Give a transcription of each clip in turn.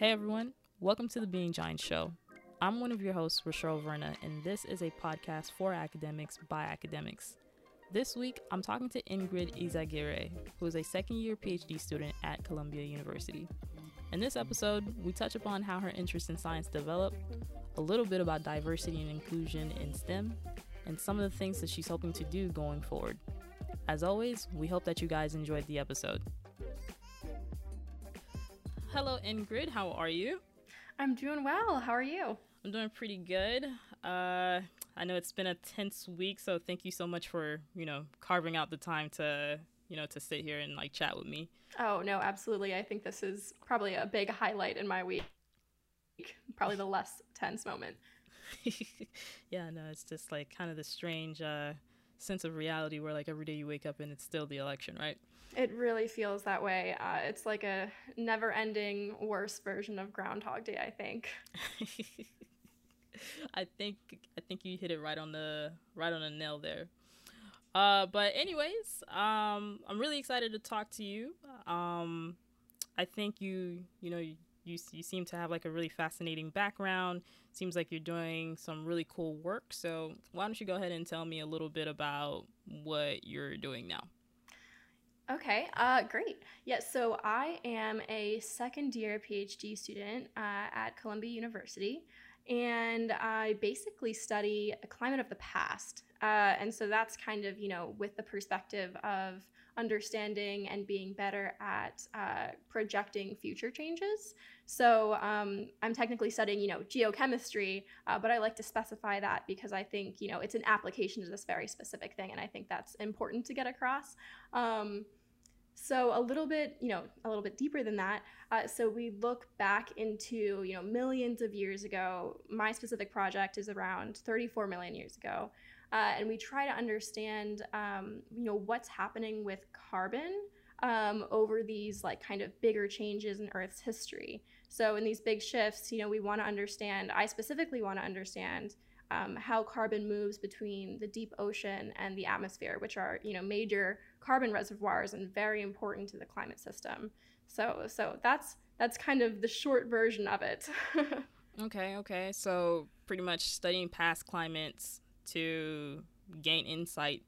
Hey everyone, welcome to the Being Giant Show. I'm one of your hosts, Rochelle Verna, and this is a podcast for academics by academics. This week, I'm talking to Ingrid Izagirre, who is a second year PhD student at Columbia University. In this episode, we touch upon how her interest in science developed, a little bit about diversity and inclusion in STEM, and some of the things that she's hoping to do going forward. As always, we hope that you guys enjoyed the episode. Ingrid. How are you? I'm doing well. How are you? I'm doing pretty good. Uh, I know it's been a tense week, so thank you so much for you know carving out the time to you know to sit here and like chat with me. Oh no, absolutely. I think this is probably a big highlight in my week. Probably the less tense moment. yeah, no, it's just like kind of the strange uh, sense of reality where like every day you wake up and it's still the election, right? It really feels that way. Uh, it's like a never-ending, worse version of Groundhog Day. I think. I think I think you hit it right on the right on the nail there. Uh, but anyways, um, I'm really excited to talk to you. Um, I think you you know you, you you seem to have like a really fascinating background. Seems like you're doing some really cool work. So why don't you go ahead and tell me a little bit about what you're doing now? Okay, uh, great. Yes, yeah, so I am a second year PhD student uh, at Columbia University, and I basically study a climate of the past. Uh, and so that's kind of, you know, with the perspective of understanding and being better at uh, projecting future changes. So um, I'm technically studying, you know, geochemistry, uh, but I like to specify that because I think, you know, it's an application to this very specific thing, and I think that's important to get across. Um, so a little bit, you know, a little bit deeper than that. Uh, so we look back into, you know, millions of years ago. My specific project is around 34 million years ago, uh, and we try to understand, um, you know, what's happening with carbon um, over these like kind of bigger changes in Earth's history. So in these big shifts, you know, we want to understand. I specifically want to understand um, how carbon moves between the deep ocean and the atmosphere, which are you know major carbon reservoirs and very important to the climate system. So so that's that's kind of the short version of it. okay, okay. So pretty much studying past climates to gain insight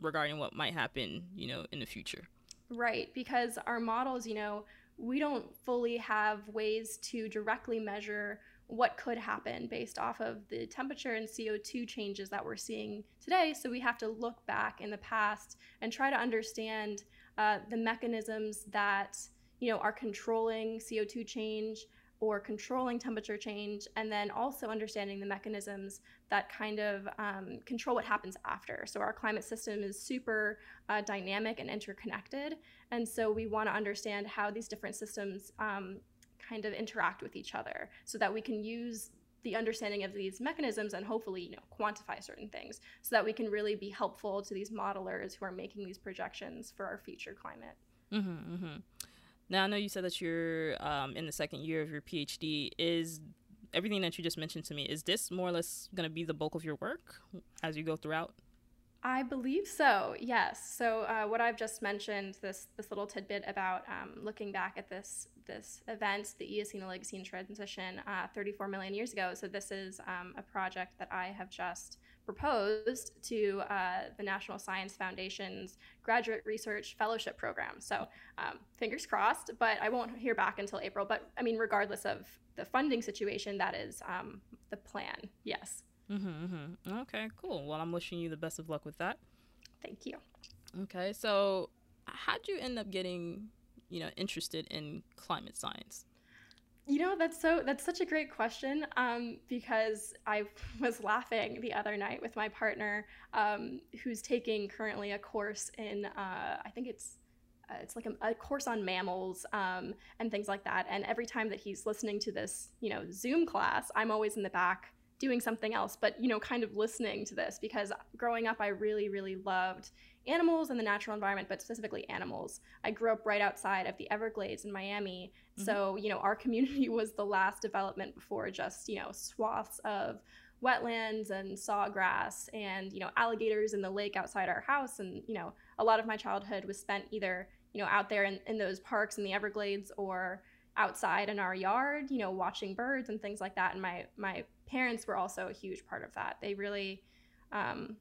regarding what might happen, you know, in the future. Right, because our models, you know, we don't fully have ways to directly measure what could happen based off of the temperature and CO2 changes that we're seeing today. So we have to look back in the past and try to understand uh, the mechanisms that you know are controlling CO2 change or controlling temperature change, and then also understanding the mechanisms that kind of um, control what happens after. So our climate system is super uh, dynamic and interconnected, and so we want to understand how these different systems um, kind of interact with each other so that we can use the understanding of these mechanisms and hopefully you know quantify certain things so that we can really be helpful to these modelers who are making these projections for our future climate. Mm-hmm, mm-hmm. now i know you said that you're um, in the second year of your phd is everything that you just mentioned to me is this more or less going to be the bulk of your work as you go throughout I believe so. Yes. So uh, what I've just mentioned, this this little tidbit about um, looking back at this this event, the Eocene Oligocene transition, uh, 34 million years ago. So this is um, a project that I have just proposed to uh, the National Science Foundation's Graduate Research Fellowship Program. So um, fingers crossed, but I won't hear back until April. But I mean, regardless of the funding situation, that is um, the plan. Yes. Mm-hmm, mm-hmm. Okay, cool. Well, I'm wishing you the best of luck with that. Thank you. Okay, so how'd you end up getting, you know, interested in climate science? You know, that's so that's such a great question um, because I was laughing the other night with my partner um, who's taking currently a course in uh, I think it's uh, it's like a, a, course on mammals um, and things like that. And every time that he's listening to this, you know, Zoom class, I'm always in the back doing something else, but you know, kind of listening to this because growing up, I really, really loved animals and the natural environment, but specifically animals. I grew up right outside of the Everglades in Miami, mm-hmm. so you know, our community was the last development before just you know swaths of wetlands and sawgrass and you know alligators in the lake outside our house and you know a lot of my childhood was spent either you know out there in, in those parks in the everglades or outside in our yard, you know, watching birds and things like that. And my my parents were also a huge part of that. They really, um,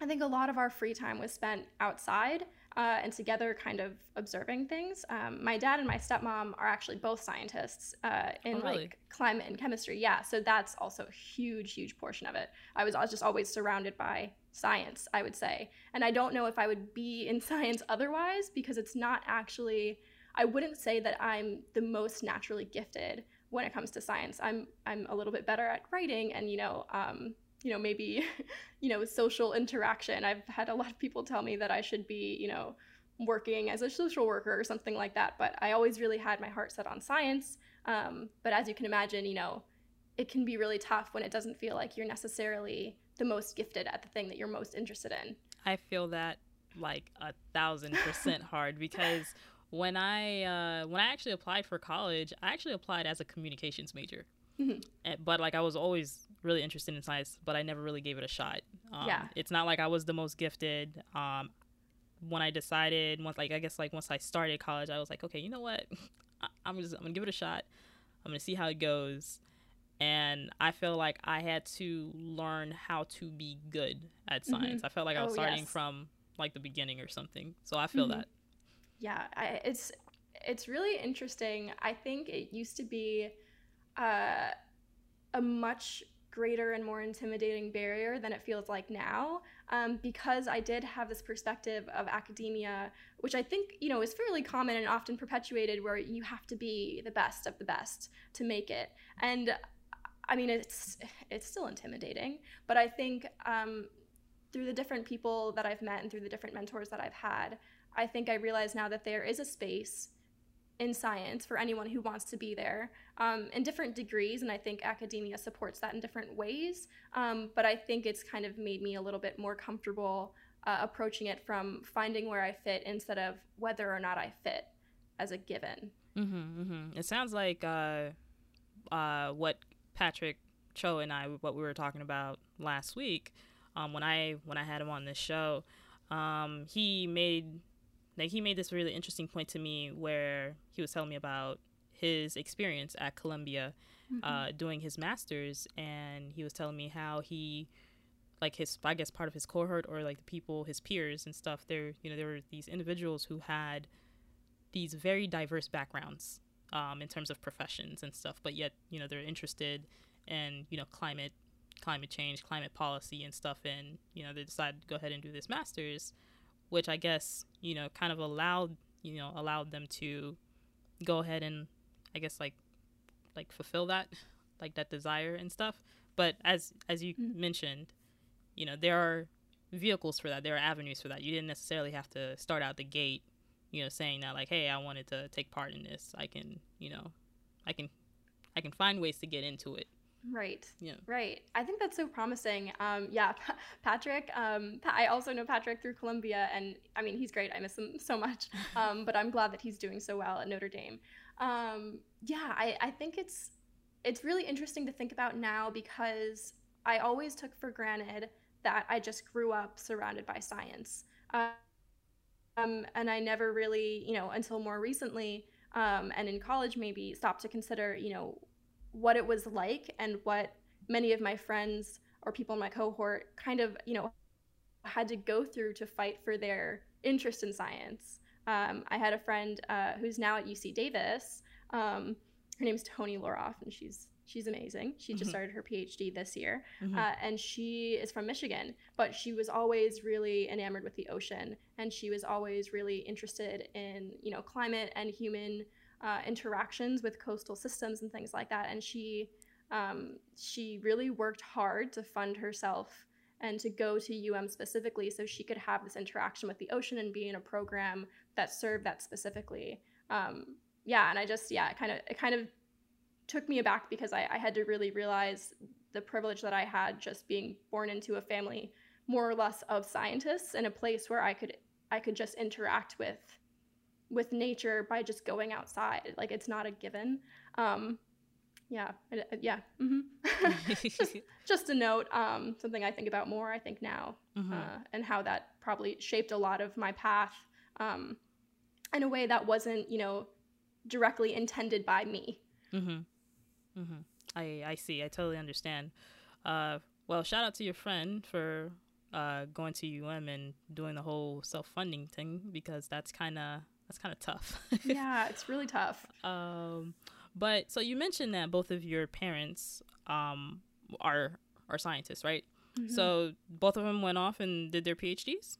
I think, a lot of our free time was spent outside uh, and together, kind of observing things. Um, my dad and my stepmom are actually both scientists uh, in oh, really? like climate and chemistry. Yeah, so that's also a huge, huge portion of it. I was, I was just always surrounded by science, I would say, and I don't know if I would be in science otherwise because it's not actually. I wouldn't say that I'm the most naturally gifted when it comes to science. I'm I'm a little bit better at writing and you know um, you know maybe you know social interaction. I've had a lot of people tell me that i should be you know working as a social worker or something like that but i always really had my heart set on science. Um, but as you can imagine you know it can be really tough when it doesn't feel like you're necessarily the most gifted at the thing that you're most interested in. I feel that like a thousand percent hard because when i uh, when i actually applied for college i actually applied as a communications major Mm-hmm. But like I was always really interested in science, but I never really gave it a shot. Um, yeah. It's not like I was the most gifted. Um, when I decided, once like I guess like once I started college, I was like, okay, you know what? I'm just I'm gonna give it a shot. I'm gonna see how it goes. And I feel like I had to learn how to be good at mm-hmm. science. Mm-hmm. I felt like I was oh, starting yes. from like the beginning or something. So I feel mm-hmm. that. Yeah, I, it's it's really interesting. I think it used to be uh, a much greater and more intimidating barrier than it feels like now um, because i did have this perspective of academia which i think you know is fairly common and often perpetuated where you have to be the best of the best to make it and i mean it's it's still intimidating but i think um, through the different people that i've met and through the different mentors that i've had i think i realize now that there is a space in science for anyone who wants to be there um, in different degrees. And I think academia supports that in different ways. Um, but I think it's kind of made me a little bit more comfortable uh, approaching it from finding where I fit instead of whether or not I fit as a given. Mm-hmm, mm-hmm. It sounds like uh, uh, what Patrick Cho and I, what we were talking about last week, um, when I when I had him on this show, um, he made like he made this really interesting point to me where he was telling me about his experience at Columbia mm-hmm. uh, doing his master's, and he was telling me how he, like his, I guess part of his cohort or like the people, his peers and stuff. There, you know, there were these individuals who had these very diverse backgrounds um, in terms of professions and stuff, but yet, you know, they're interested in, you know, climate, climate change, climate policy and stuff, and you know, they decided to go ahead and do this master's which I guess you know kind of allowed you know allowed them to go ahead and I guess like like fulfill that like that desire and stuff. But as as you mm-hmm. mentioned, you know there are vehicles for that. There are avenues for that. You didn't necessarily have to start out the gate, you know, saying that like, hey, I wanted to take part in this. I can, you know, I can, I can find ways to get into it Right. Yeah. Right. I think that's so promising. Um, yeah, Patrick. Um, I also know Patrick through Columbia, and I mean he's great. I miss him so much. Um, but I'm glad that he's doing so well at Notre Dame. Um, yeah, I, I think it's it's really interesting to think about now because I always took for granted that I just grew up surrounded by science, um, and I never really, you know, until more recently. Um, and in college maybe stopped to consider you know what it was like and what many of my friends or people in my cohort kind of, you know, had to go through to fight for their interest in science. Um, I had a friend uh, who's now at UC Davis. Um, her name's Tony Loroff, and she's she's amazing. She just mm-hmm. started her PhD this year, mm-hmm. uh, and she is from Michigan. But she was always really enamored with the ocean, and she was always really interested in you know climate and human uh, interactions with coastal systems and things like that. And she um, she really worked hard to fund herself and to go to UM specifically so she could have this interaction with the ocean and be in a program that served that specifically. Um, yeah, and I just yeah, it kind of it kind of took me aback because I, I had to really realize the privilege that I had just being born into a family more or less of scientists in a place where I could I could just interact with with nature by just going outside. Like it's not a given. Um, yeah, yeah. Mm-hmm. just, just, a note, um, something I think about more. I think now, mm-hmm. uh, and how that probably shaped a lot of my path um, in a way that wasn't, you know, directly intended by me. Mm-hmm. Mm-hmm. I I see. I totally understand. Uh, well, shout out to your friend for uh, going to UM and doing the whole self funding thing because that's kind of that's kind of tough. yeah, it's really tough. Um, but so you mentioned that both of your parents um, are are scientists, right? Mm-hmm. So both of them went off and did their PhDs.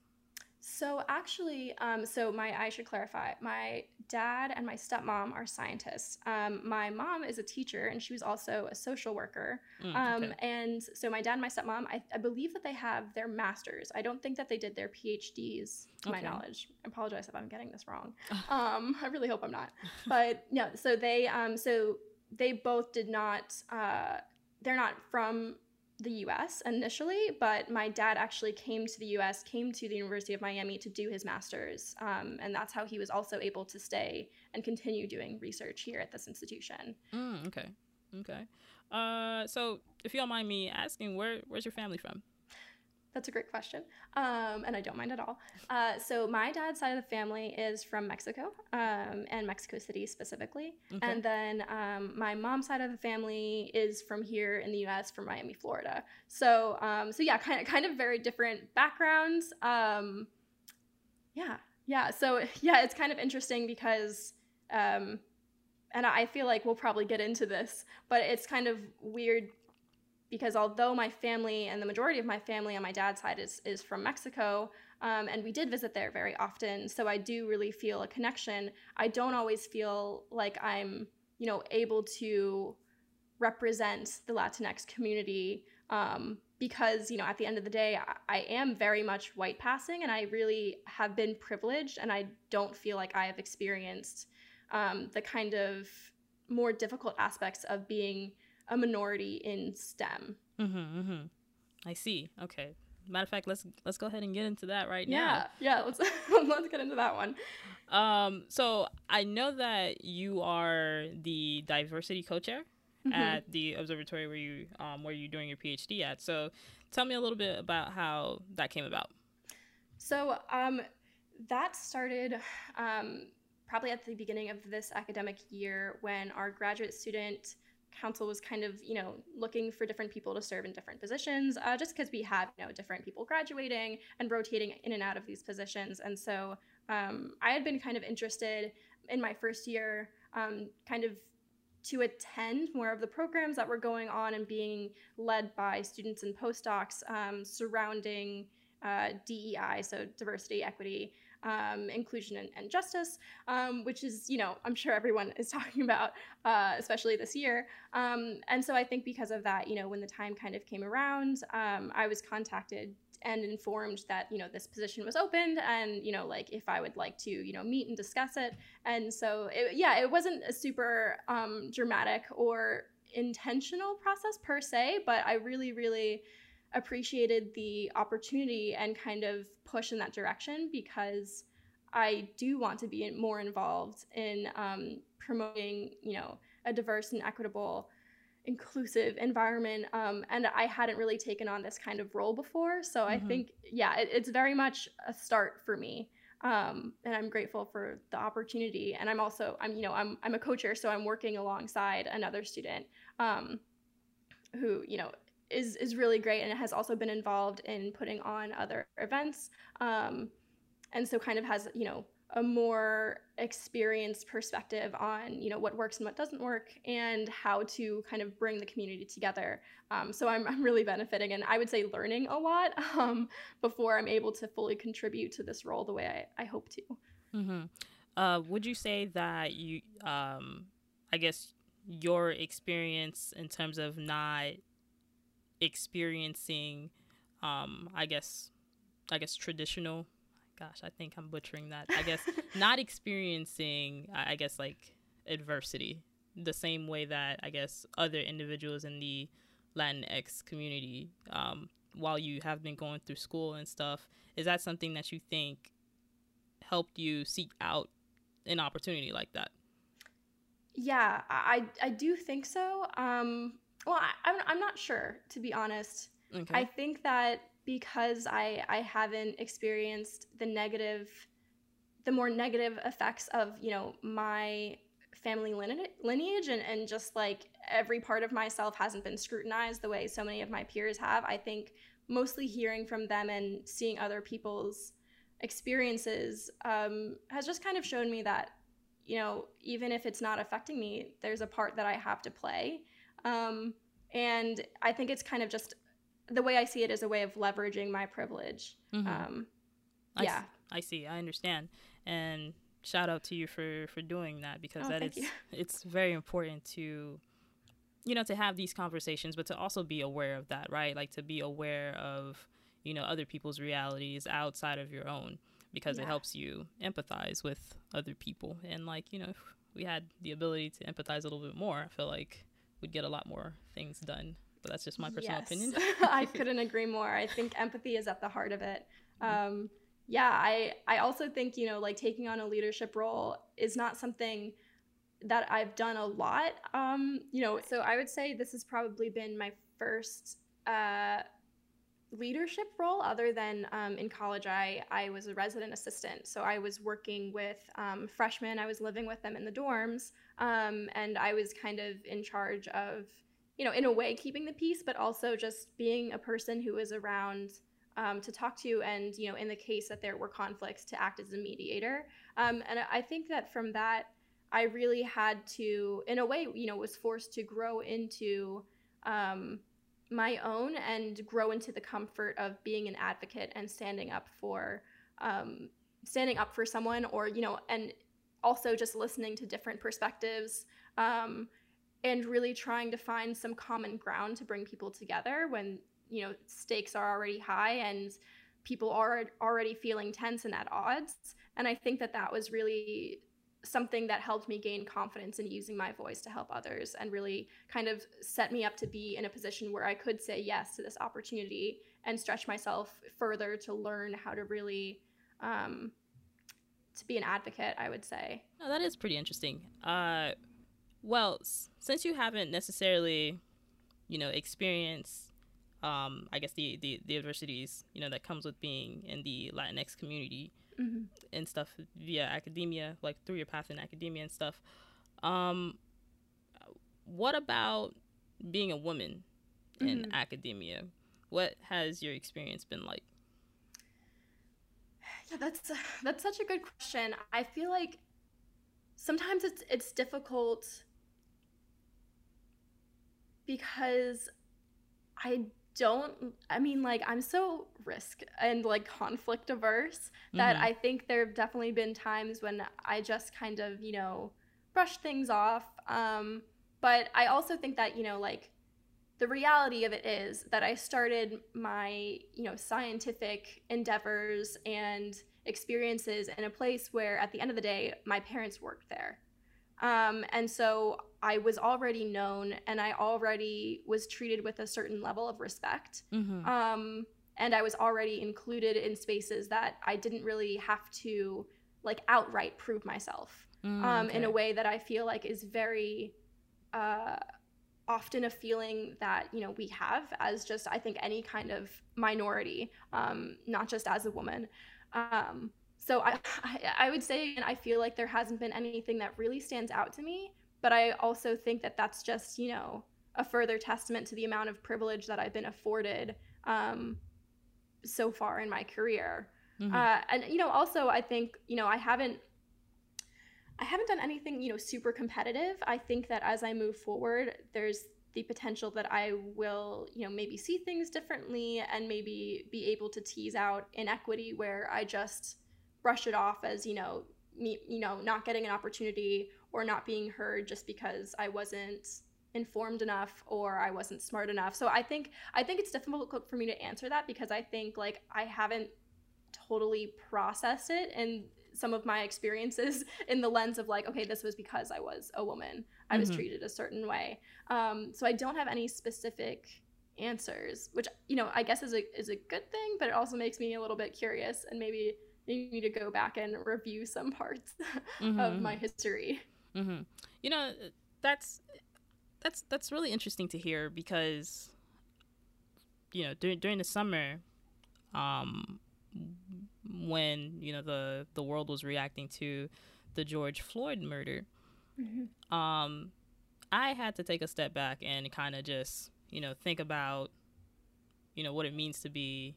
So actually, um, so my I should clarify. My dad and my stepmom are scientists. Um, my mom is a teacher, and she was also a social worker. Mm, um, okay. And so my dad and my stepmom, I, I, believe that they have their masters. I don't think that they did their PhDs, to okay. my knowledge. I apologize if I'm getting this wrong. um, I really hope I'm not. But no, so they um, so they both did not. Uh, they're not from the US initially, but my dad actually came to the US, came to the University of Miami to do his master's. Um, and that's how he was also able to stay and continue doing research here at this institution. Mm, okay. Okay. Uh, so, if you don't mind me asking, where, where's your family from? That's a great question, um, and I don't mind at all. Uh, so my dad's side of the family is from Mexico, um, and Mexico City specifically, okay. and then um, my mom's side of the family is from here in the U.S., from Miami, Florida. So, um, so yeah, kind of, kind of very different backgrounds. Um, yeah, yeah. So yeah, it's kind of interesting because um, and I feel like we'll probably get into this, but it's kind of weird because although my family and the majority of my family on my dad's side is, is from Mexico, um, and we did visit there very often, so I do really feel a connection. I don't always feel like I'm, you know, able to represent the Latinx community um, because, you know, at the end of the day, I, I am very much white passing, and I really have been privileged, and I don't feel like I have experienced um, the kind of more difficult aspects of being a minority in STEM. Mm-hmm, mm-hmm. I see. Okay. Matter of fact, let's let's go ahead and get into that right yeah, now. Yeah, yeah. let's let's get into that one. Um, so I know that you are the diversity co-chair mm-hmm. at the observatory where you um where you're doing your PhD at. So tell me a little bit about how that came about. So um, that started um, probably at the beginning of this academic year when our graduate student council was kind of you know looking for different people to serve in different positions uh, just because we have you know different people graduating and rotating in and out of these positions. And so um, i had been kind of interested in my first year um, kind of to attend more of the programs that were going on and being led by students and postdocs um, surrounding uh, DEI, so diversity, equity, um, inclusion and, and justice, um, which is, you know, I'm sure everyone is talking about, uh, especially this year. Um, and so I think because of that, you know, when the time kind of came around, um, I was contacted and informed that you know this position was opened and you know like if i would like to you know meet and discuss it and so it, yeah it wasn't a super um, dramatic or intentional process per se but i really really appreciated the opportunity and kind of push in that direction because I do want to be more involved in um, promoting, you know, a diverse and equitable, inclusive environment. Um, and I hadn't really taken on this kind of role before, so mm-hmm. I think, yeah, it, it's very much a start for me. Um, and I'm grateful for the opportunity. And I'm also, I'm, you know, I'm, I'm a co-chair, so I'm working alongside another student um, who, you know, is is really great and it has also been involved in putting on other events um, and so kind of has you know a more experienced perspective on you know what works and what doesn't work and how to kind of bring the community together um, so I'm, I'm really benefiting and i would say learning a lot um, before i'm able to fully contribute to this role the way i, I hope to mm-hmm. uh, would you say that you um, i guess your experience in terms of not experiencing um i guess i guess traditional gosh i think i'm butchering that i guess not experiencing i guess like adversity the same way that i guess other individuals in the latinx community um, while you have been going through school and stuff is that something that you think helped you seek out an opportunity like that? Yeah i i do think so um well, I, am I'm, I'm not sure to be honest. Okay. I think that because I I haven't experienced the negative, the more negative effects of you know my family lineage and, and just like every part of myself hasn't been scrutinized the way so many of my peers have. I think mostly hearing from them and seeing other people's experiences um, has just kind of shown me that, you know, even if it's not affecting me, there's a part that I have to play. Um, and I think it's kind of just the way I see it is a way of leveraging my privilege. Mm-hmm. Um, yeah. I, I see. I understand. And shout out to you for for doing that because oh, that is it's very important to you know to have these conversations but to also be aware of that right like to be aware of you know other people's realities outside of your own because yeah. it helps you empathize with other people and like you know if we had the ability to empathize a little bit more i feel like we'd get a lot more things done but that's just my personal yes. opinion i couldn't agree more i think empathy is at the heart of it mm-hmm. um, yeah, I I also think, you know, like taking on a leadership role is not something that I've done a lot. Um, you know, so I would say this has probably been my first uh, leadership role other than um, in college I, I was a resident assistant. So i was working with um, freshmen. I was living with them in the dorms um, and i was kind of in charge of you know in a way keeping the peace but also just being a person who was around um, to talk to and you know in the case that there were conflicts to act as a mediator. Um, and i think that from that i really had to in a way you know was forced to grow into um, my own and grow into the comfort of being an advocate and standing up for um, standing up for someone or you know and also just listening to different perspectives um, and really trying to find some common ground to bring people together when you know stakes are already high and people are already feeling tense and at odds. And i think that that was really something that helped me gain confidence in using my voice to help others and really kind of set me up to be in a position where i could say yes to this opportunity and stretch myself further to learn how to really um, to be an advocate i would say. No, that is pretty interesting. Uh, well since you haven't necessarily you know experienced um, I guess the, the the adversities you know that comes with being in the Latinx community mm-hmm. and stuff via academia, like through your path in academia and stuff. Um, what about being a woman mm-hmm. in academia? What has your experience been like? Yeah, that's that's such a good question. I feel like sometimes it's it's difficult because I don't i mean like i'm so risk and like conflict averse that mm-hmm. i think there have definitely been times when i just kind of you know brush things off um but i also think that you know like the reality of it is that i started my you know scientific endeavors and experiences in a place where at the end of the day my parents worked there um, and so I was already known and I already was treated with a certain level of respect. Mm-hmm. Um, and I was already included in spaces that I didn't really have to like outright prove myself mm, um, okay. in a way that I feel like is very uh, often a feeling that you know we have as just I think any kind of minority, um, not just as a woman. Um, so I, I, I would say, and I feel like there hasn't been anything that really stands out to me. But I also think that that's just you know a further testament to the amount of privilege that I've been afforded um, so far in my career. Mm-hmm. Uh, and you know, also I think you know I haven't I haven't done anything you know super competitive. I think that as I move forward, there's the potential that I will, you know, maybe see things differently and maybe be able to tease out inequity where I just brush it off as you know me you know not getting an opportunity or not being heard just because I wasn't informed enough or I wasn't smart enough. So I think I think it's difficult for me to answer that because I think like I haven't totally processed it and some of my experiences in the lens of like okay this was because I was a woman. I was mm-hmm. treated a certain way. Um, so I don't have any specific answers, which you know I guess is a is a good thing, but it also makes me a little bit curious and maybe you need to go back and review some parts mm-hmm. of my history. Mm-hmm. You know, that's that's that's really interesting to hear because you know during during the summer, um, when you know the the world was reacting to the George Floyd murder, mm-hmm. um, I had to take a step back and kind of just, you know, think about, you know, what it means to be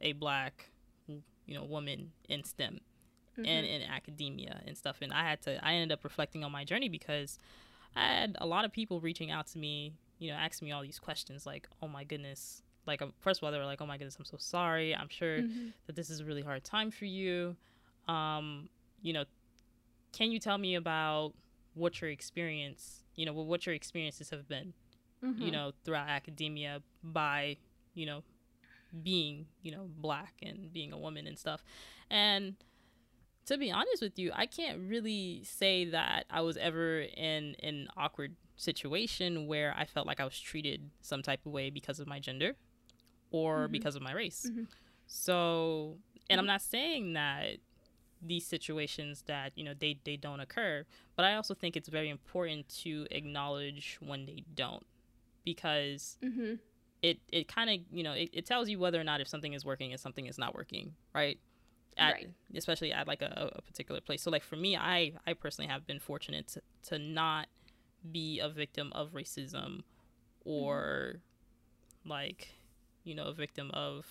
a black, you know, woman in STEM mm-hmm. and in academia and stuff. And I had to, I ended up reflecting on my journey because I had a lot of people reaching out to me, you know, asking me all these questions like, oh my goodness. Like, um, first of all, they were like, oh my goodness, I'm so sorry. I'm sure mm-hmm. that this is a really hard time for you. Um, you know, can you tell me about what your experience, you know, what your experiences have been, mm-hmm. you know, throughout academia by, you know, being, you know, black and being a woman and stuff. And to be honest with you, I can't really say that I was ever in an awkward situation where I felt like I was treated some type of way because of my gender or mm-hmm. because of my race. Mm-hmm. So, and I'm not saying that these situations that you know they they don't occur but i also think it's very important to acknowledge when they don't because mm-hmm. it it kind of you know it, it tells you whether or not if something is working and something is not working right at, right. especially at like a, a, particular place so like for me i i personally have been fortunate to, to not be a victim of racism or mm-hmm. like you know a victim of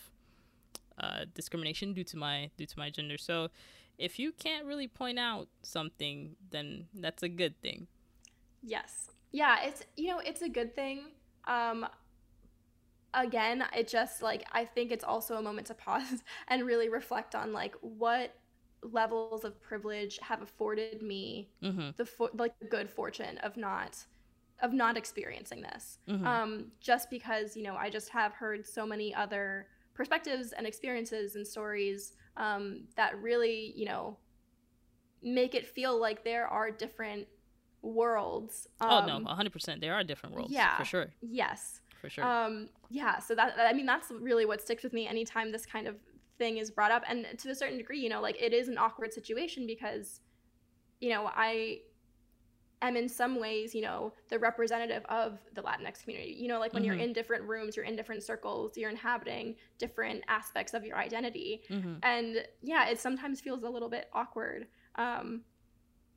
uh, discrimination due to my due to my gender so if you can't really point out something, then that's a good thing. Yes. Yeah, it's you know, it's a good thing. Um again, it just like I think it's also a moment to pause and really reflect on like what levels of privilege have afforded me mm-hmm. the for- like the good fortune of not of not experiencing this. Mm-hmm. Um just because, you know, I just have heard so many other perspectives and experiences and stories um, that really, you know, make it feel like there are different worlds. Um, oh no, 100%. Um, there are different worlds. Yeah. For sure. Yes. For sure. Um, yeah. So that, I mean, that's really what sticks with me anytime this kind of thing is brought up. And to a certain degree, you know, like it is an awkward situation because, you know, I am in some ways, you know, the representative of the Latinx community. You know, like when mm-hmm. you're in different rooms, you're in different circles, you're inhabiting different aspects of your identity. Mm-hmm. And yeah, it sometimes feels a little bit awkward. Um,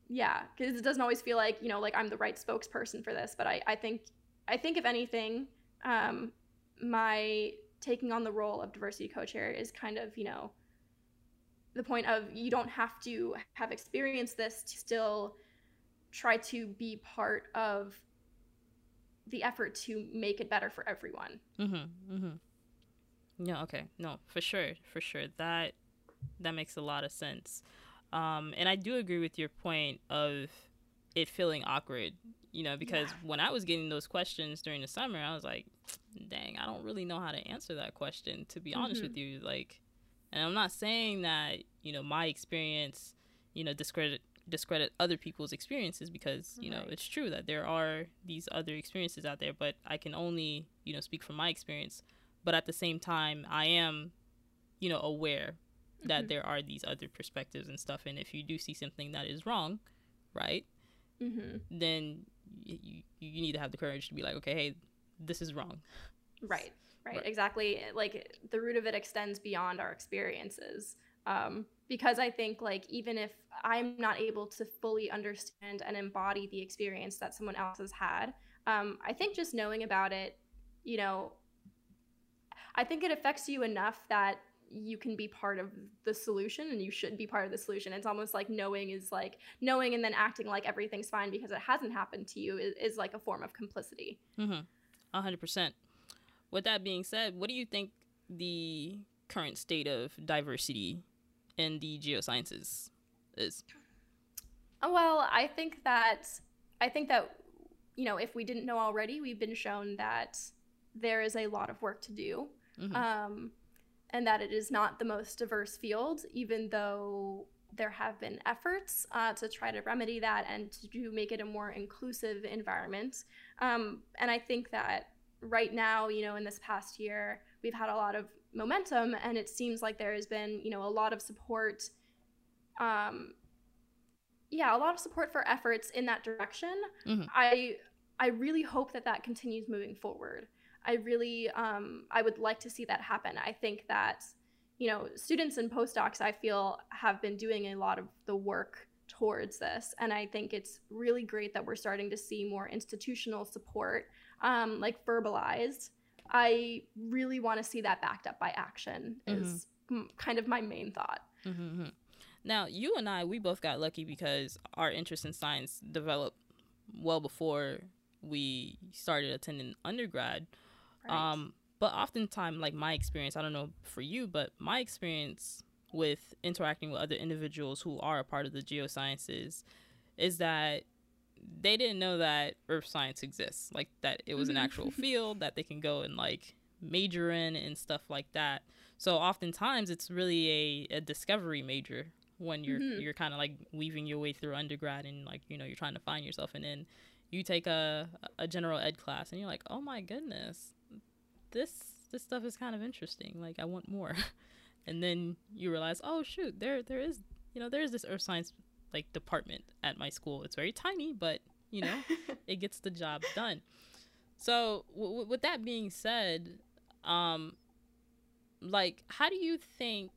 yeah, because it doesn't always feel like, you know, like I'm the right spokesperson for this. But I, I think, I think if anything, um, my taking on the role of diversity co-chair is kind of, you know, the point of you don't have to have experienced this to still try to be part of the effort to make it better for everyone. Mm-hmm. Mm-hmm. Yeah. Okay. No, for sure. For sure. That that makes a lot of sense. Um, and I do agree with your point of it feeling awkward. You know, because yeah. when I was getting those questions during the summer, I was like, "Dang, I don't really know how to answer that question." To be mm-hmm. honest with you, like, and I'm not saying that you know my experience, you know, discredit discredit other people's experiences because you right. know it's true that there are these other experiences out there but i can only you know speak from my experience but at the same time i am you know aware that mm-hmm. there are these other perspectives and stuff and if you do see something that is wrong right mm-hmm. then you, you need to have the courage to be like okay hey this is wrong right right, right. exactly like the root of it extends beyond our experiences um, because I think like even if I'm not able to fully understand and embody the experience that someone else has had, um, I think just knowing about it, you know, I think it affects you enough that you can be part of the solution and you should be part of the solution. It's almost like knowing is like knowing and then acting like everything's fine because it hasn't happened to you is, is like a form of complicity. Mm-hmm. 100%. With that being said, what do you think the current state of diversity in the geosciences is? Well, I think that I think that you know if we didn't know already, we've been shown that there is a lot of work to do, mm-hmm. um, and that it is not the most diverse field, even though there have been efforts uh, to try to remedy that and to make it a more inclusive environment. Um, and I think that right now, you know, in this past year, we've had a lot of momentum and it seems like there has been you know a lot of support um yeah a lot of support for efforts in that direction mm-hmm. i i really hope that that continues moving forward i really um i would like to see that happen i think that you know students and postdocs i feel have been doing a lot of the work towards this. And I think it's really great that we're starting to see more institutional support, um, like verbalized. I really want to see that backed up by action, is mm-hmm. kind of my main thought. Mm-hmm, mm-hmm. Now, you and I, we both got lucky because our interest in science developed well before we started attending undergrad. Right. Um, but oftentimes, like my experience, I don't know for you, but my experience with interacting with other individuals who are a part of the geosciences is that they didn't know that earth science exists like that it was an mm-hmm. actual field that they can go and like major in and stuff like that so oftentimes it's really a, a discovery major when you're mm-hmm. you're kind of like weaving your way through undergrad and like you know you're trying to find yourself and then you take a a general ed class and you're like oh my goodness this this stuff is kind of interesting like i want more and then you realize, oh shoot, there there is you know there's this earth science like department at my school. It's very tiny, but you know it gets the job done. So w- with that being said, um, like how do you think?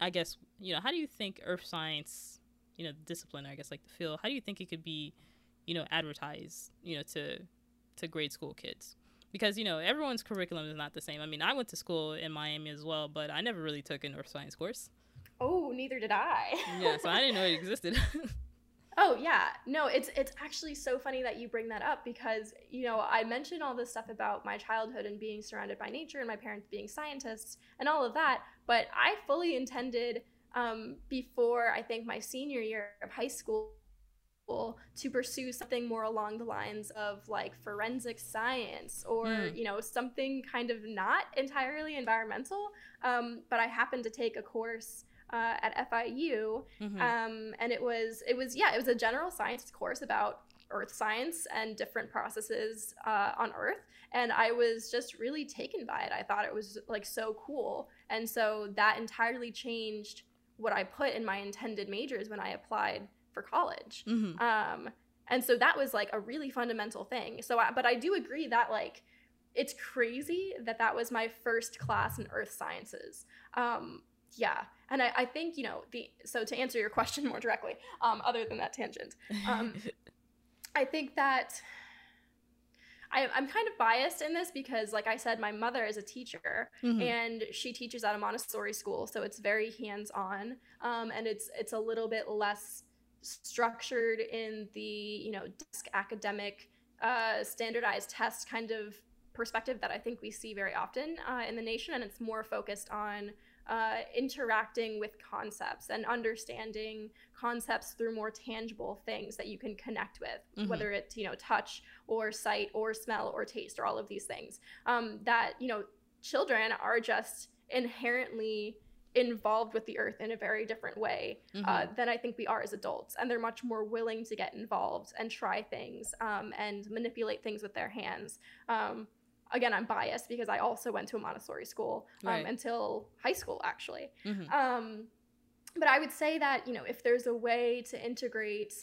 I guess you know how do you think earth science, you know, discipline, I guess like the field, how do you think it could be, you know, advertised, you know, to to grade school kids? Because you know everyone's curriculum is not the same. I mean, I went to school in Miami as well, but I never really took an earth science course. Oh, neither did I. yeah, so I didn't know it existed. oh yeah, no, it's it's actually so funny that you bring that up because you know I mentioned all this stuff about my childhood and being surrounded by nature and my parents being scientists and all of that, but I fully intended um, before I think my senior year of high school to pursue something more along the lines of like forensic science or mm. you know something kind of not entirely environmental um, but i happened to take a course uh, at fiu mm-hmm. um, and it was it was yeah it was a general science course about earth science and different processes uh, on earth and i was just really taken by it i thought it was like so cool and so that entirely changed what i put in my intended majors when i applied for college. Mm-hmm. Um, and so that was like a really fundamental thing. So, I, but I do agree that like it's crazy that that was my first class in earth sciences. Um, yeah, and I, I think you know the so to answer your question more directly, um, other than that tangent, um, I think that I, am kind of biased in this because, like I said, my mother is a teacher mm-hmm. and she teaches at a Montessori school, so it's very hands on, um, and it's it's a little bit less structured in the you know desk academic uh, standardized test kind of perspective that I think we see very often uh, in the nation, and it's more focused on uh, interacting with concepts and understanding concepts through more tangible things that you can connect with, mm-hmm. whether it's you know touch or sight or smell or taste or all of these things. Um, that you know children are just inherently involved with the earth in a very different way uh, mm-hmm. uh, than I think we are as adults. And they're much more willing to get involved and try things um, and manipulate things with their hands. Um, again, I'm biased because I also went to a Montessori school um, right. until high school, actually. Mm-hmm. Um, but I would say that, you know, if there's a way to integrate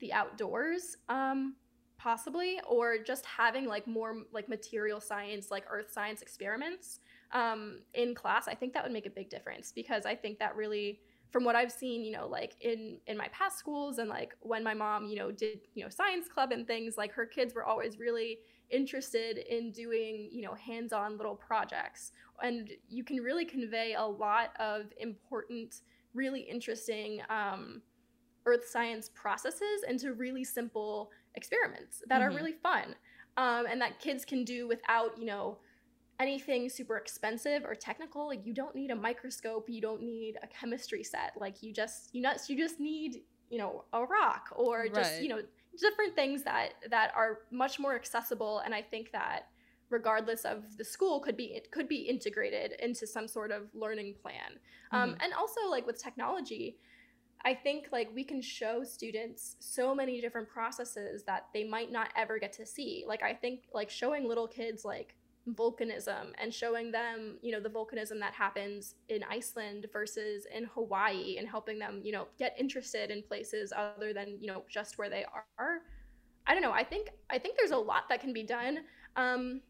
the outdoors, um, possibly, or just having like more like material science, like earth science experiments um, in class, I think that would make a big difference because I think that really, from what I've seen, you know, like in in my past schools and like when my mom, you know, did you know science club and things, like her kids were always really interested in doing you know hands-on little projects and you can really convey a lot of important really interesting um, earth science processes into really simple experiments that mm-hmm. are really fun um, and that kids can do without you know anything super expensive or technical like you don't need a microscope you don't need a chemistry set like you just you know you just need you know a rock or just right. you know different things that that are much more accessible and i think that regardless of the school could be it could be integrated into some sort of learning plan um, mm-hmm. um, and also like with technology i think like we can show students so many different processes that they might not ever get to see like i think like showing little kids like volcanism and showing them, you know, the volcanism that happens in Iceland versus in Hawaii and helping them, you know, get interested in places other than, you know, just where they are. I don't know. I think I think there's a lot that can be done. Um,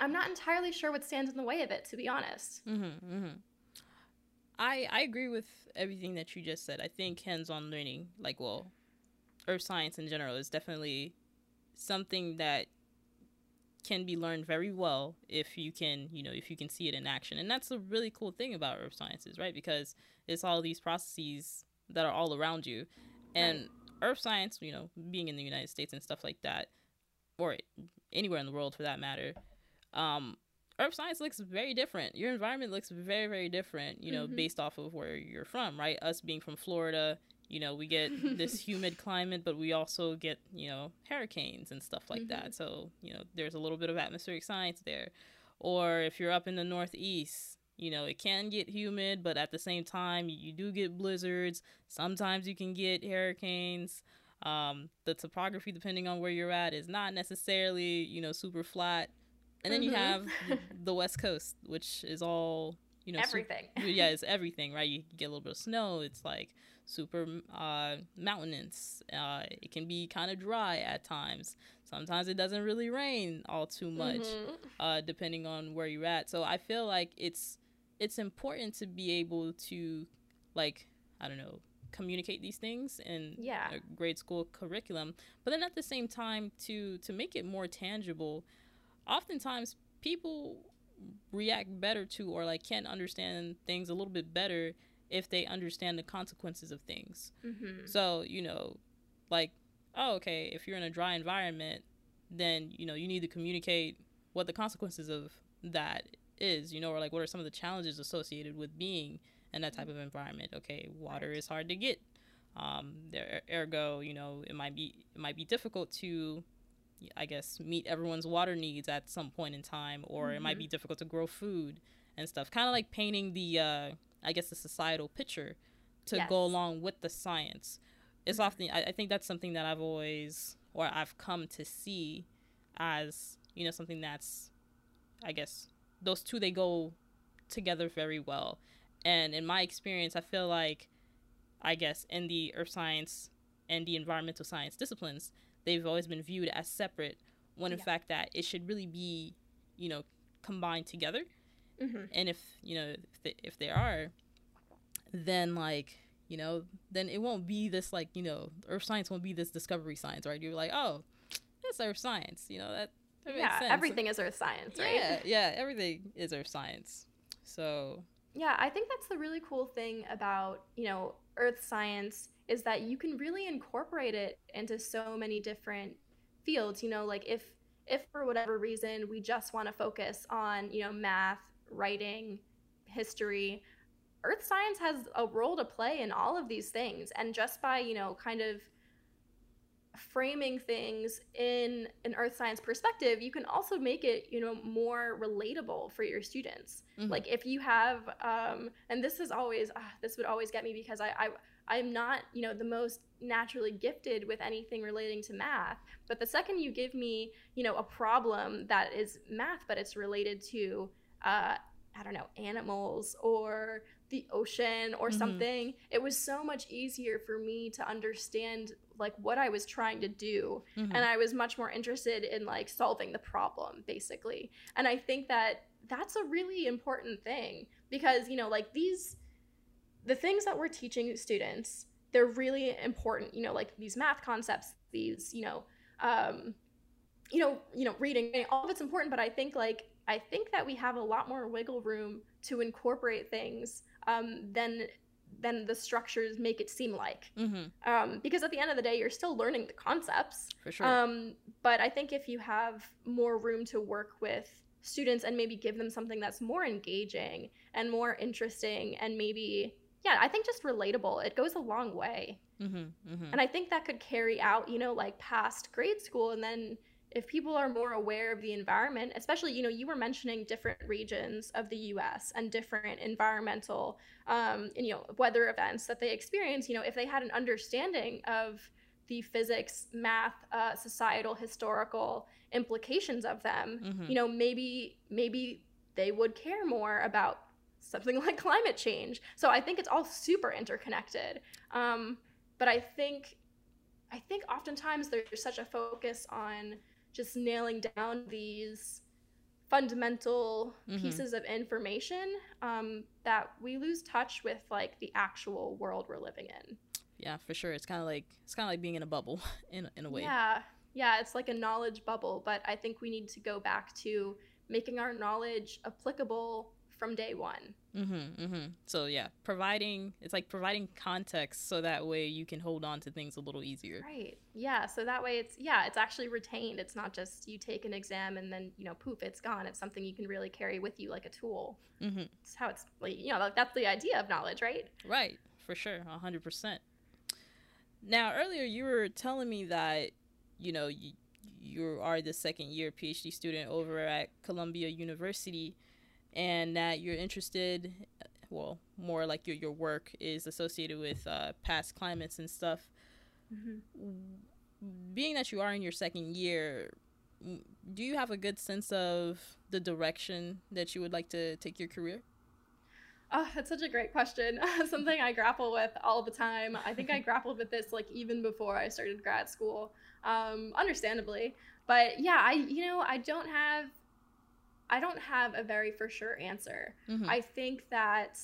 I'm not entirely sure what stands in the way of it, to be honest. Mm-hmm, mm-hmm. I I agree with everything that you just said. I think hands-on learning, like well, earth science in general, is definitely something that can be learned very well if you can, you know, if you can see it in action. And that's a really cool thing about earth sciences, right? Because it's all these processes that are all around you. And right. earth science, you know, being in the United States and stuff like that, or anywhere in the world for that matter, um, earth science looks very different. Your environment looks very, very different, you know, mm-hmm. based off of where you're from, right? Us being from Florida, you know, we get this humid climate, but we also get, you know, hurricanes and stuff like mm-hmm. that. So, you know, there's a little bit of atmospheric science there. Or if you're up in the Northeast, you know, it can get humid, but at the same time, you do get blizzards. Sometimes you can get hurricanes. Um, the topography, depending on where you're at, is not necessarily, you know, super flat and then mm-hmm. you have the West Coast, which is all you know, everything. Super, yeah, it's everything, right? You get a little bit of snow. It's like super uh, mountainous. Uh, it can be kind of dry at times. Sometimes it doesn't really rain all too much, mm-hmm. uh, depending on where you're at. So I feel like it's it's important to be able to, like, I don't know, communicate these things in yeah. a grade school curriculum, but then at the same time to to make it more tangible oftentimes people react better to or like can understand things a little bit better if they understand the consequences of things. Mm-hmm. So, you know, like, oh, okay, if you're in a dry environment, then, you know, you need to communicate what the consequences of that is, you know, or like what are some of the challenges associated with being in that type of environment. Okay, water is hard to get. Um, there, ergo, you know, it might be it might be difficult to I guess, meet everyone's water needs at some point in time, or mm-hmm. it might mm-hmm. be difficult to grow food and stuff. Kind of like painting the, uh, I guess, the societal picture to yes. go along with the science. It's mm-hmm. often, I, I think that's something that I've always, or I've come to see as, you know, something that's, I guess, those two, they go together very well. And in my experience, I feel like, I guess, in the earth science and the environmental science disciplines, they've always been viewed as separate when in yeah. fact that it should really be you know combined together mm-hmm. and if you know if they, if they are then like you know then it won't be this like you know earth science won't be this discovery science right? You're like oh that's earth science you know that, that yeah everything is earth science right? Yeah yeah everything is earth science. So yeah i think that's the really cool thing about you know earth science is that you can really incorporate it into so many different fields you know like if if for whatever reason we just want to focus on you know math writing history earth science has a role to play in all of these things and just by you know kind of framing things in an earth science perspective you can also make it you know more relatable for your students mm-hmm. like if you have um, and this is always uh, this would always get me because I, I I'm not, you know, the most naturally gifted with anything relating to math. But the second you give me, you know, a problem that is math, but it's related to, uh, I don't know, animals or the ocean or mm-hmm. something, it was so much easier for me to understand like what I was trying to do. Mm-hmm. And I was much more interested in like solving the problem, basically. And I think that that's a really important thing because, you know, like these the things that we're teaching students they're really important you know like these math concepts these you know um, you know you know reading all of it's important but i think like i think that we have a lot more wiggle room to incorporate things um, than than the structures make it seem like mm-hmm. um, because at the end of the day you're still learning the concepts for sure um, but i think if you have more room to work with students and maybe give them something that's more engaging and more interesting and maybe yeah, I think just relatable. It goes a long way. Mm-hmm, mm-hmm. And I think that could carry out, you know, like past grade school. And then if people are more aware of the environment, especially, you know, you were mentioning different regions of the US and different environmental, um, and, you know, weather events that they experience, you know, if they had an understanding of the physics, math, uh, societal, historical implications of them, mm-hmm. you know, maybe, maybe they would care more about something like climate change. So I think it's all super interconnected. Um, but I think I think oftentimes there's such a focus on just nailing down these fundamental Mhm. pieces of information um, that we lose touch with like the actual world we're living in. Yeah, for sure. It's kind of like it's kind of like being in a bubble in in a way. Yeah, yeah, it's like a knowledge bubble, but I think we need to go back to making our knowledge applicable from day one. Mm-hmm. Mm-hmm. So yeah, providing it's like providing context so that way you can hold on to things a little easier. Right. Yeah. So that way it's yeah, it's actually retained. It's not just you take an exam and then you know poof, it's gone. It's something you can really carry with you like a tool. Mm-hmm. It's how it's like you know like, that's the idea of knowledge, right? Right, for sure, a hundred percent. Now, earlier you were telling me that you know you, you are the second year PhD student over at Columbia University, and that you're interested, well, more like your your work is associated with uh, past climates and stuff. Being that you are in your second year, do you have a good sense of the direction that you would like to take your career? Oh, that's such a great question. Something I grapple with all the time. I think I grappled with this like even before I started grad school, um, understandably. But yeah, I you know I don't have, I don't have a very for sure answer. Mhm. I think that,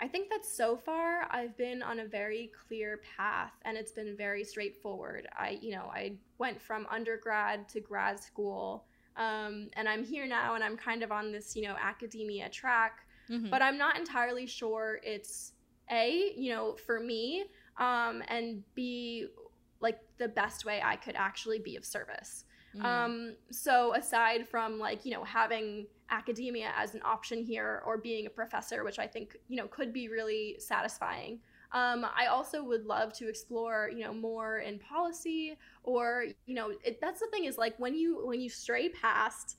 I think that so far I've been on a very clear path and it's been very straightforward. I you know I went from undergrad to grad school, um, and I'm here now and I'm kind of on this you know academia track Mhm. but I'm not entirely sure it's a you know for me um, and b like the best way I could actually be of service. Um, so aside from like you know having academia as an option here or being a professor, which I think you know could be really satisfying. Um, I also would love to explore, you know, more in policy, or you know, it, that's the thing is like when you when you stray past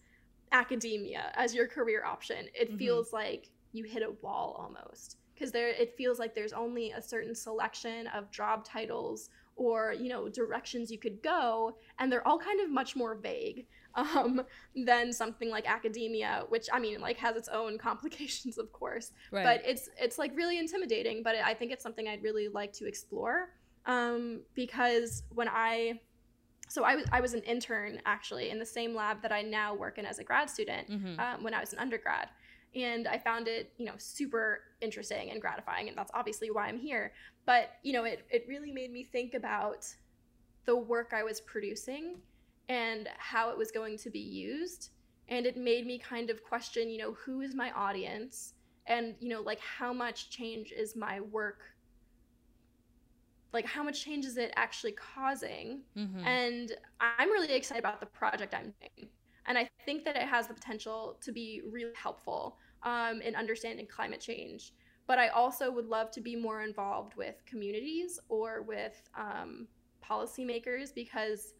academia as your career option, it Mhm. feels like you hit a wall almost because there it feels like there's only a certain selection of job titles or you know directions you could go and they're all kind of much more vague um, than something like academia which i mean like has its own complications of course right. but it's it's like really intimidating but i think it's something i'd really like to explore um, because when i so I was, I was an intern actually in the same lab that i now work in as a grad student Mhm. um, when I was an undergrad. And I found it, you know, super interesting and gratifying. And that's obviously why I'm here. But, you know, it, it really made me think about the work I was producing and how it was going to be used. And it made me kind of question, you know, who is my audience? And, you know, like how much change is my work, like how much change is it actually causing? Mhm. And I'm really excited about the project I'm doing. And I think that it has the potential to be really helpful um, in understanding climate change. But I also would love to be more involved with communities or with um, policymakers because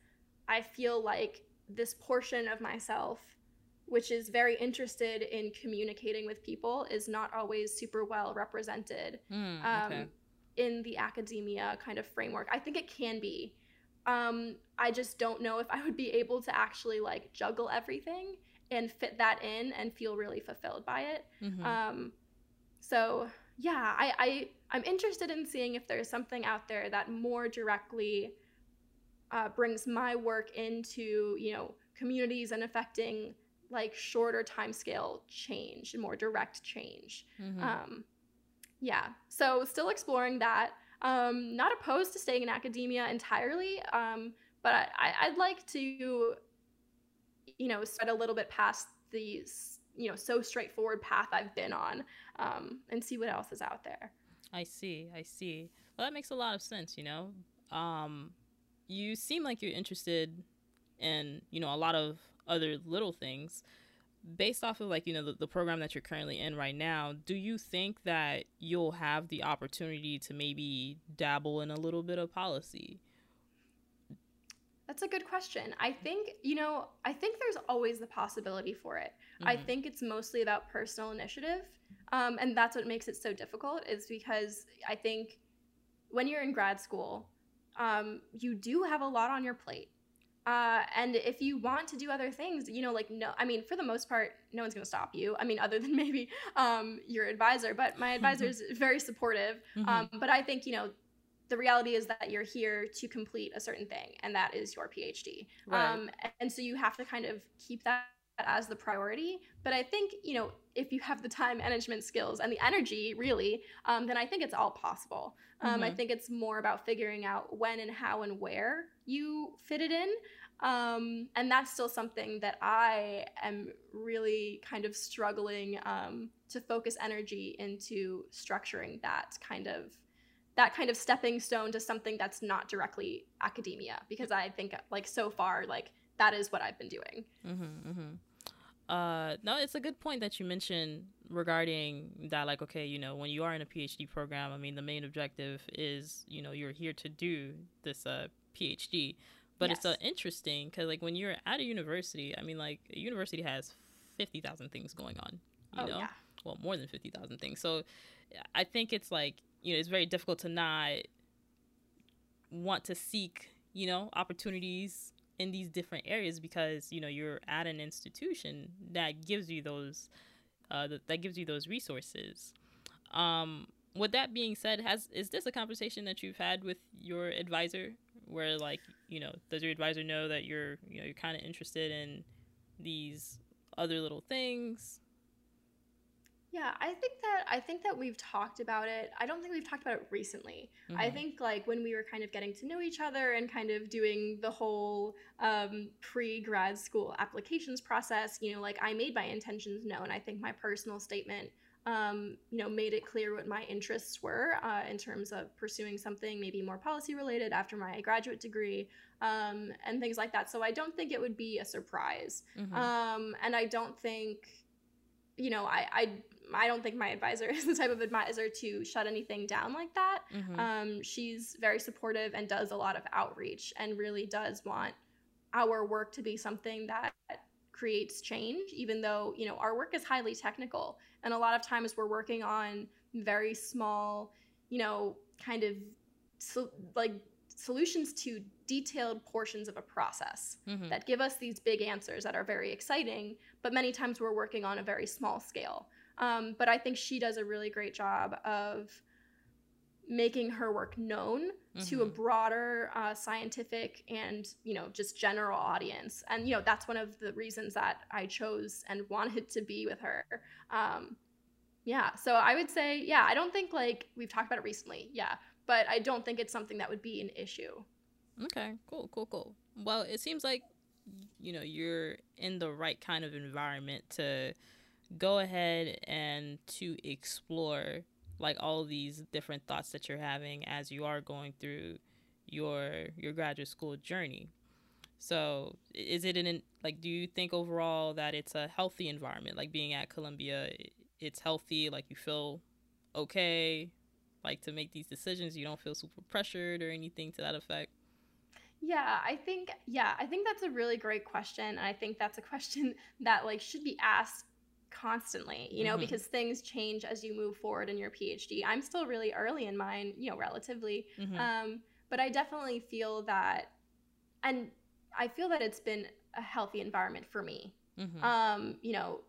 I feel like this portion of myself, which is very interested in communicating with people, is not always super well represented Mm, um, in the academia kind of framework. I think it can be. Um, I just don't know if I would be able to actually like juggle everything and fit that in and feel really fulfilled by it. Mhm. Um, so yeah, I, I I'm interested in seeing if there's something out there that more directly uh, brings my work into you know communities and affecting like shorter timescale change and more direct change. Mhm. Um, yeah, so still exploring that. Um, not opposed to staying in academia entirely, um, but I, I'd like to, you know, spread a little bit past the, you know, so straightforward path I've been on, um, and see what else is out there. I see. I see. Well, that makes a lot of sense. You know, um, you seem like you're interested in you know a lot of other little things. Based off of like you know the, the program that you're currently in right now, do you think that you'll have the opportunity to maybe dabble in a little bit of policy? That's a good question. I think, you know, I think there's always the possibility for it. I Mhm. think it's mostly about personal initiative. Um, and that's what makes it so difficult, is because I think when you're in grad school, um, you do have a lot on your plate. Uh, and if you want to do other things, you know, like, no, I mean, for the most part, no one's going to stop you. I mean, other than maybe um, your advisor, but my advisor is very supportive. Mhm. Um, but I think, you know, the reality is that you're here to complete a certain thing, and that is your PhD. Right. Um, and so you have to kind of keep that as the priority. But I think, you know, if you have the time management skills and the energy, really, um, then I think it's all possible. Um, mm-hmm. I think it's more about figuring out when and how and where you fit it in. Um, and that's still something that I am really kind of struggling um, to focus energy into structuring that kind of that kind of stepping stone to something that's not directly academia because I think like so far like that is what I've been doing. Mm-hmm, mm-hmm. Uh, no, it's a good point that you mentioned regarding that. Like, okay, you know, when you are in a PhD program, I mean, the main objective is, you know, you're here to do this uh, PhD. But yes. it's uh, interesting because, like, when you're at a university, I mean, like, a university has fifty thousand things going on. You oh, know, yeah. well, more than fifty thousand things. So, I think it's like you know, it's very difficult to not want to seek, you know, opportunities in these different areas because you know you're at an institution that gives you those uh, that gives you those resources. Um, with that being said, has is this a conversation that you've had with your advisor, where like you know, does your advisor know that you're you know you're kind of interested in these other little things? Yeah, I think that I think that we've talked about it. I don't think we've talked about it recently. Mm-hmm. I think like when we were kind of getting to know each other and kind of doing the whole um, pre-grad school applications process, you know, like I made my intentions known. I think my personal statement, um, you know, made it clear what my interests were uh, in terms of pursuing something maybe more policy related after my graduate degree um, and things like that. So I don't think it would be a surprise, mm-hmm. Um, and I don't think you know, I, I I don't think my advisor is the type of advisor to shut anything down like that. Mm-hmm. Um, she's very supportive and does a lot of outreach and really does want our work to be something that creates change, even though, you know, our work is highly technical. And a lot of times we're working on very small, you know, kind of so, like solutions to detailed portions of a process mm-hmm. that give us these big answers that are very exciting, but many times we're working on a very small scale. Um, but I think she does a really great job of making her work known mm-hmm. to a mm-hmm. broader uh, scientific and you know just general audience. And you know that's one of the reasons that i chose and wanted to be with her. Um, yeah. So i would say yeah i don't think like we've talked about it recently. Yeah. But i don't think it's something that would be an issue. Okay. Cool cool cool. Well it seems like you know you're in the right kind of environment to go ahead and to explore like all these different thoughts that you're having as you are going through your your graduate school journey. So, is it an like do you think overall that it's a healthy environment like being at Columbia it's healthy like you feel okay like to make these decisions you don't feel super pressured or anything to that effect? Yeah, I think yeah, I think that's a really great question and I think that's a question that like should be asked constantly, you know, mm-hmm. because things change as you move forward in your PhD. I'm still really early in mine, you know, relatively. Mm-hmm. Um, but I definitely feel that, and I feel that it's been a healthy environment for me. Mm-hmm. Um, you know,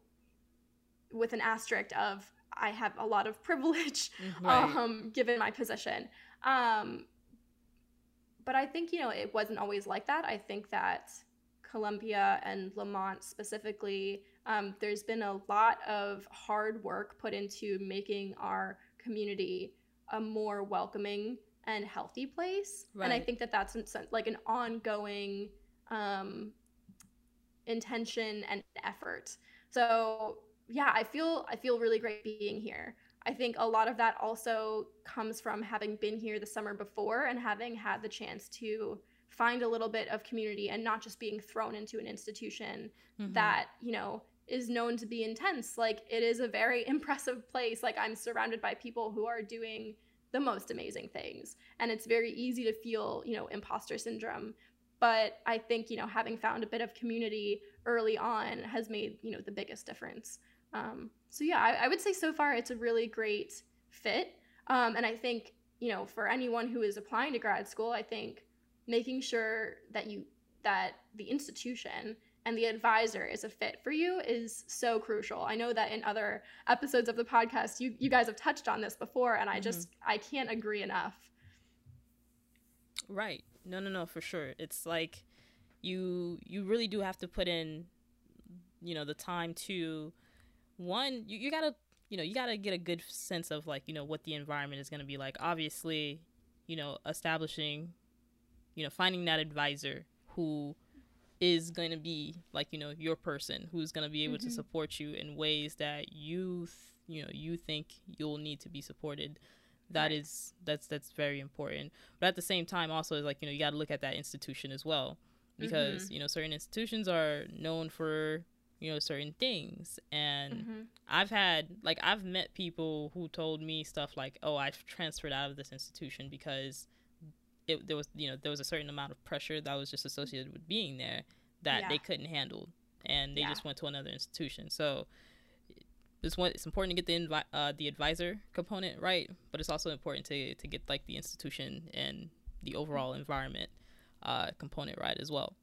with an asterisk of I have a lot of privilege mm, right. um, given my position. Um, but I think, you know, it wasn't always like that. I think that Columbia and Lamont specifically um, there's been a lot of hard work put into making our community a more welcoming and healthy place right. and i think that that's like an ongoing um, intention and effort so yeah i feel i feel really great being here i think a lot of that also comes from having been here the summer before and having had the chance to find a little bit of community and not just being thrown into an institution mm-hmm. that you know is known to be intense. Like it is a very impressive place. Like I'm surrounded by people who are doing the most amazing things. And it's very easy to feel, you know, imposter syndrome. But I think, you know, having found a bit of community early on has made, you know, the biggest difference. Um, so yeah, I, I, would say so far it's a really great fit. Um, and I think, you know, for anyone who is applying to grad school, I think making sure that you that the institution and the advisor is a fit for you is so crucial. I know that in other episodes of the podcast you you guys have touched on this before and I mm-hmm. just I can't agree enough. Right. No, no, no, for sure. It's like you you really do have to put in you know the time to one you, you gotta you know you gotta get a good sense of like you know what the environment is going to be like obviously you know establishing you know finding that advisor who is going to be like you know your person who's going to be able mm-hmm. to support you in ways that you th- you know you think you'll need to be supported That right. is that's that's very important but at the same time also is like you know you got to look at that institution as well because mm-hmm. you know certain institutions are known for you know certain things and mm-hmm. i've had like i've met people who told me stuff like oh i've transferred out of this institution because it, there was you know there was a certain amount of pressure that was just associated with being there that yeah. they couldn't handle and they yeah. just went to another institution so it's one it's important to get the invi- uh, the advisor component right but it's also important to to get like the institution and the overall environment uh, component right as well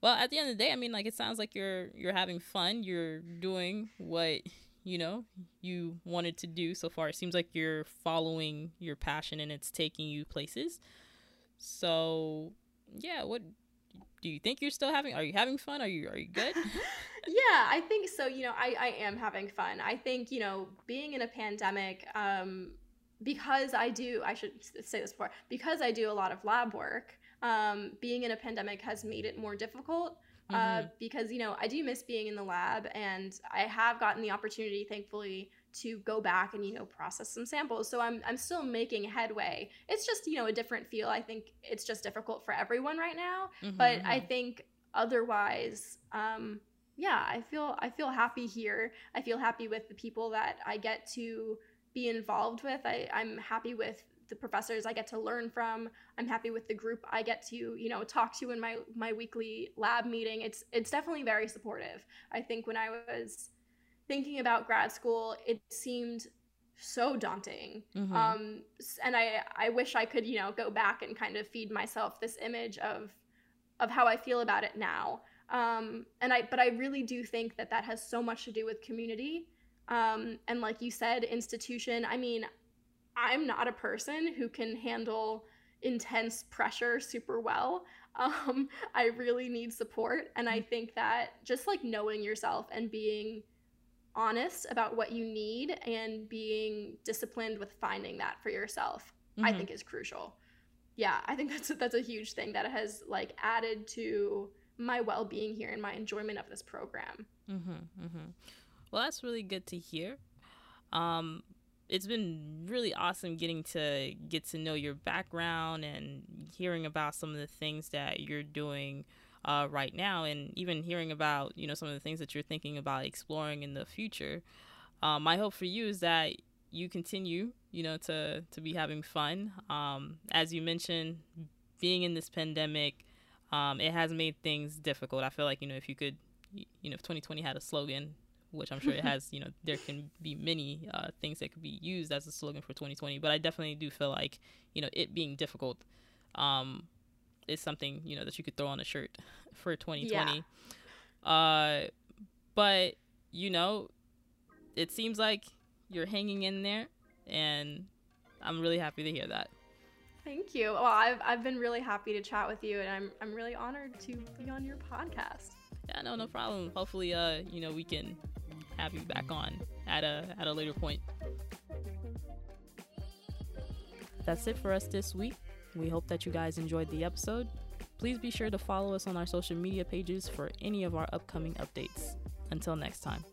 well at the end of the day i mean like it sounds like you're you're having fun you're doing what you know you wanted to do so far. It seems like you're following your passion and it's taking you places. So yeah what do you think you're still having are you having fun? Are you are you good? Yeah i think so you know i i am having fun. I think you know being in a pandemic um because i do i should say this before because i do a lot of lab work um, being in a pandemic has made it more difficult uh, mm-hmm. because you know I do miss being in the lab, and I have gotten the opportunity, thankfully, to go back and you know process some samples. So I'm I'm still making headway. It's just you know a different feel. I think it's just difficult for everyone right now, mm-hmm. but I mm-hmm. think otherwise. Um, yeah, I feel I feel happy here. I feel happy with the people that I get to be involved with. I, I'm happy with the professors I get to learn from. I'm happy with the group I get to, you know, talk to in my my weekly lab meeting. It's it's definitely very supportive. I think when I was thinking about grad school, it seemed so daunting. Mm-hmm. Um, and I I wish I could, you know, go back and kind of feed myself this image of of how I feel about it now. Um, and I but I really do think that that has so much to do with community. Um, and like you said, institution. I mean, I'm not a person who can handle intense pressure super well. Um, I really need support. And I think that just like knowing yourself and being honest about what you need and being disciplined with finding that for yourself, mm-hmm. I think is crucial. Yeah, I think that's a, that's a huge thing that has like added to my well-being here and my enjoyment of this program. Mm-hmm, mm-hmm. Well, that's really good to hear. Um, it's been really awesome getting to get to know your background and hearing about some of the things that you're doing uh, right now and even hearing about you know some of the things that you're thinking about exploring in the future. Um, my hope for you is that you continue you know to to be having fun. Um, as you mentioned being in this pandemic um, it has made things difficult. I feel like you know if you could you know if 2020 had a slogan which I'm sure it has, you know, there can be many uh, things that could be used as a slogan for 2020. But I definitely do feel like, you know, it being difficult um, is something, you know, that you could throw on a shirt for 2020. Yeah. Uh, but, you know, it seems like you're hanging in there, and I'm really happy to hear that. Thank you. Well, I've, I've been really happy to chat with you, and I'm, I'm really honored to be on your podcast. Yeah, no, no problem. Hopefully, uh, you know, we can have you back on at a at a later point. That's it for us this week. We hope that you guys enjoyed the episode. Please be sure to follow us on our social media pages for any of our upcoming updates. Until next time.